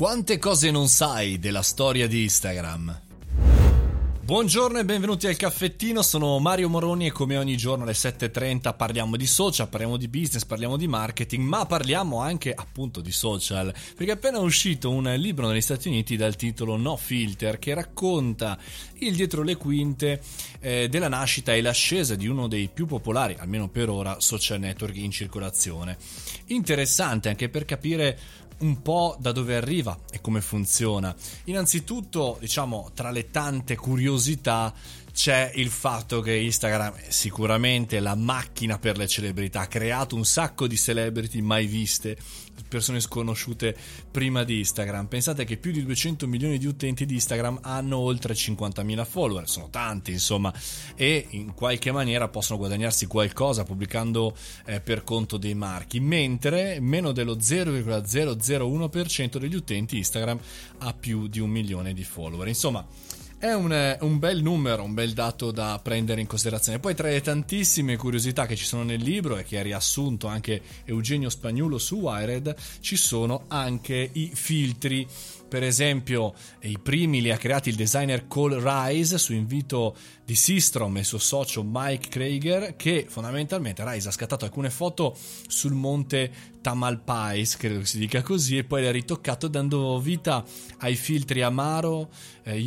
Quante cose non sai della storia di Instagram? Buongiorno e benvenuti al caffettino, sono Mario Moroni e come ogni giorno alle 7.30 parliamo di social, parliamo di business, parliamo di marketing, ma parliamo anche appunto di social, perché è appena uscito un libro negli Stati Uniti dal titolo No Filter che racconta il dietro le quinte eh, della nascita e l'ascesa di uno dei più popolari, almeno per ora, social network in circolazione. Interessante anche per capire un po' da dove arriva e come funziona. Innanzitutto, diciamo, tra le tante curiosità c'è il fatto che Instagram è sicuramente la macchina per le celebrità, ha creato un sacco di celebrity mai viste, persone sconosciute prima di Instagram. Pensate che più di 200 milioni di utenti di Instagram hanno oltre 50.000 follower, sono tanti insomma, e in qualche maniera possono guadagnarsi qualcosa pubblicando eh, per conto dei marchi, mentre meno dello 0,001% degli utenti Instagram ha più di un milione di follower. Insomma, è un, un, bel numero, un bel dato da prendere in considerazione. Poi tra le tantissime curiosità che ci sono nel libro e che ha riassunto anche Eugenio Spagnuolo su Wired, ci sono anche i filtri. Per esempio, i primi li ha creati il designer Cole Rice su invito di Sistrom e suo socio Mike Krager, che fondamentalmente Rice ha scattato alcune foto sul monte Tamalpais, credo che si dica così, e poi le ha ritoccato dando vita ai filtri Amaro, eh,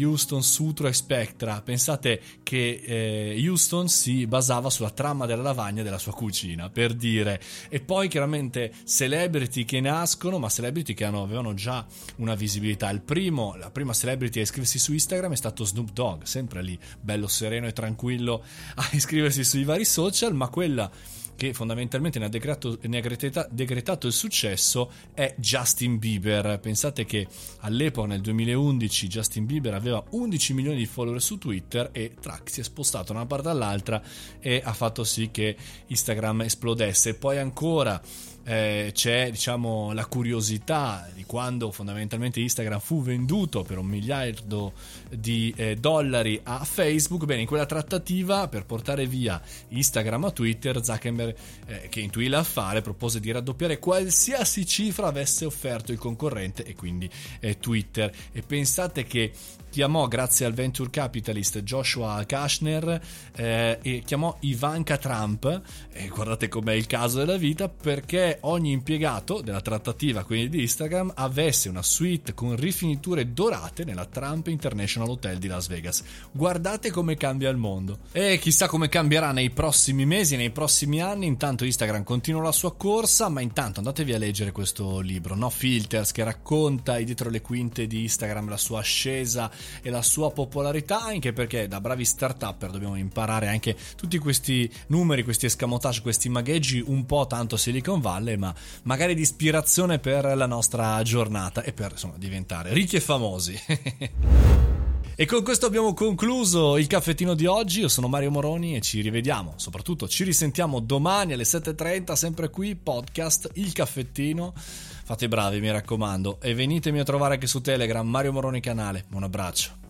Sutro e Spectra. Pensate che eh, Houston si basava sulla trama della lavagna della sua cucina, per dire. E poi chiaramente celebrity che nascono, ma celebrity che hanno, avevano già una visibilità. Il primo, la prima celebrity a iscriversi su Instagram è stato Snoop Dogg, sempre lì, bello sereno e tranquillo a iscriversi sui vari social, ma quella che fondamentalmente ne ha, decretato, ne ha decretato, il successo è Justin Bieber. Pensate che all'epoca, nel 2011, Justin Bieber aveva 11 milioni di follower su Twitter e track si è spostato da una parte all'altra e ha fatto sì che Instagram esplodesse. Poi ancora eh, c'è diciamo la curiosità di quando fondamentalmente Instagram fu venduto per un miliardo di eh, dollari a Facebook bene in quella trattativa per portare via Instagram a Twitter Zuckerberg eh, che intuì l'affare propose di raddoppiare qualsiasi cifra avesse offerto il concorrente e quindi eh, Twitter. E pensate che chiamò grazie al venture capitalist Joshua Kashner eh, e chiamò Ivanka Trump e guardate com'è il caso della vita perché ogni impiegato della trattativa quindi di Instagram avesse una suite con rifiniture dorate nella Trump International Hotel di Las Vegas. Guardate come cambia il mondo. E chissà come cambierà nei prossimi mesi nei prossimi anni intanto Instagram continua la sua corsa ma intanto andatevi a leggere questo libro No Filters che racconta i dietro le quinte di Instagram la sua ascesa e la sua popolarità, anche perché da bravi start-upper dobbiamo imparare anche tutti questi numeri, questi escamotage, questi magheggi un po' tanto Silicon Valley, ma magari di ispirazione per la nostra giornata e per insomma diventare ricchi e famosi. E con questo abbiamo concluso il caffettino di oggi. Io sono Mario Moroni e ci rivediamo, soprattutto ci risentiamo domani alle 7.30, sempre qui, podcast Il Caffettino. Fate bravi, mi raccomando. E venitemi a trovare anche su Telegram, Mario Moroni Canale. Un abbraccio.